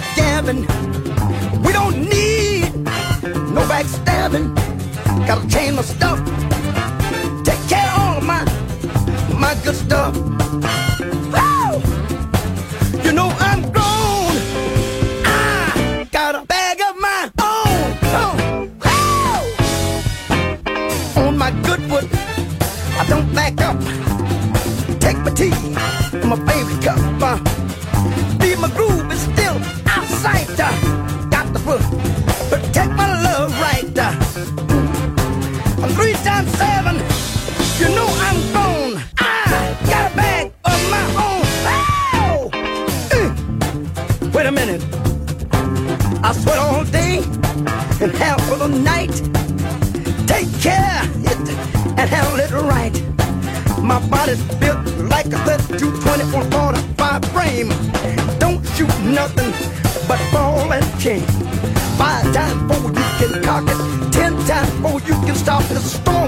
backgammon. We don't need no backstabbing. Gotta change my stuff. Take care of all of my, my good stuff. stop the storm.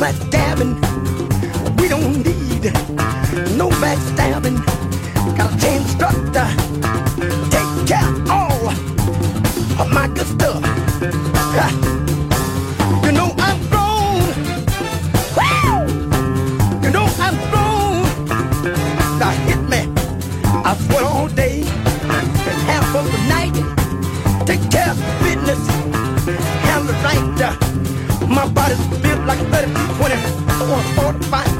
backstabbing. We don't need no backstabbing. mortified.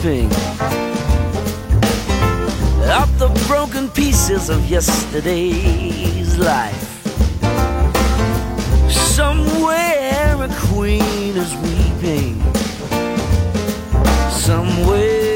Sweeping up the broken pieces of yesterday's life. Somewhere a queen is weeping. Somewhere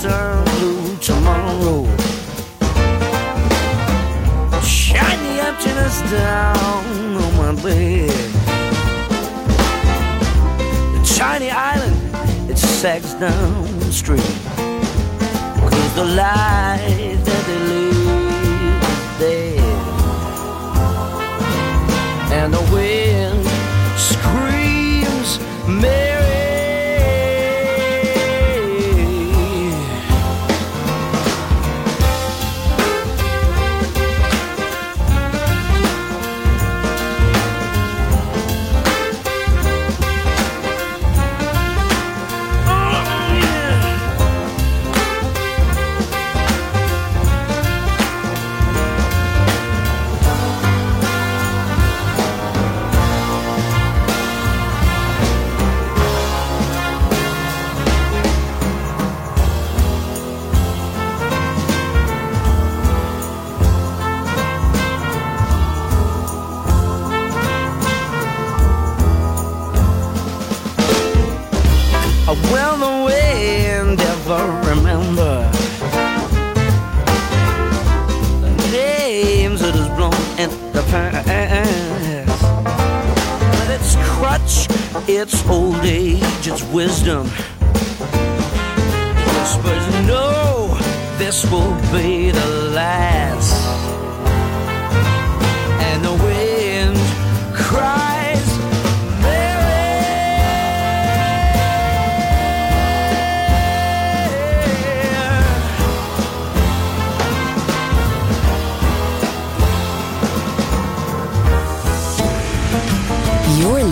turn blue tomorrow. Shine the emptiness down on my bed. The tiny island, it sags down the street. Cause the life that they is dead. And the wind screams, Well, the wind ever remember the names it has blown in the past. But its crutch, its old age, its wisdom. Whispers, no, this will be the last.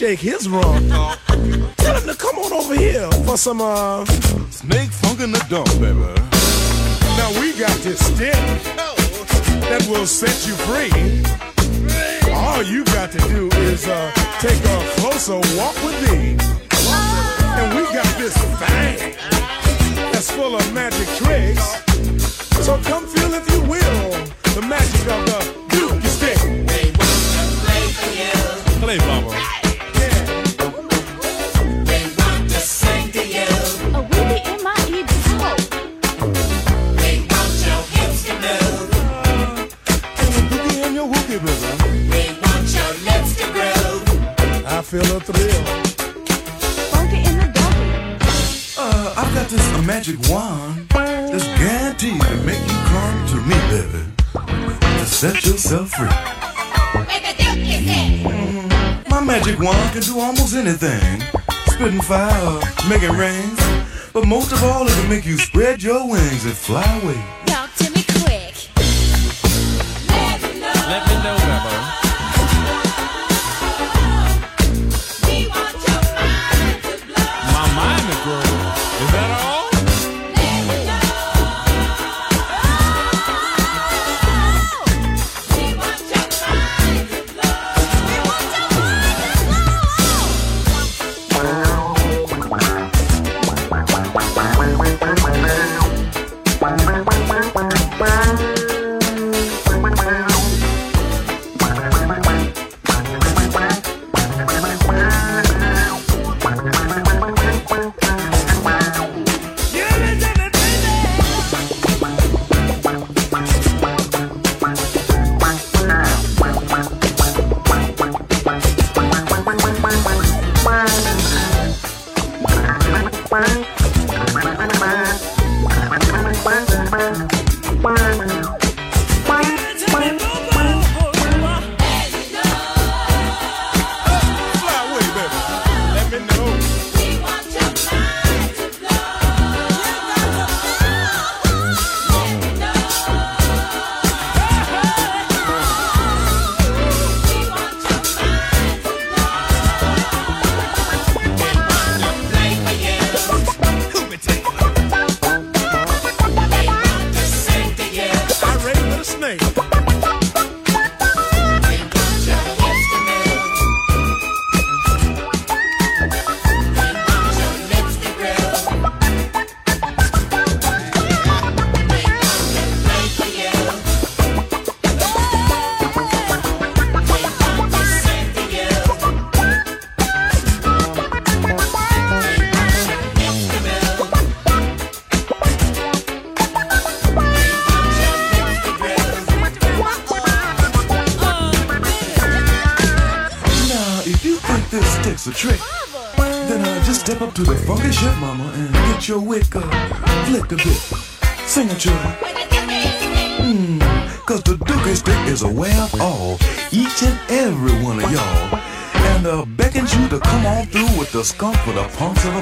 shake his rum. Tell him to come on over here for some uh snake funk in the dump, baby. Now we got this stick that will set you free. All you got to do is uh, take a closer walk with me. make it rain. But most of all, it'll make you spread your wings and fly away.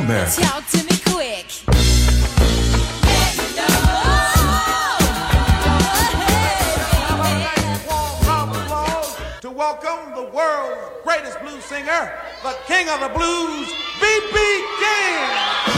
America. Talk to me quick. To welcome the world's greatest blues singer, the king of the blues, B.B. King.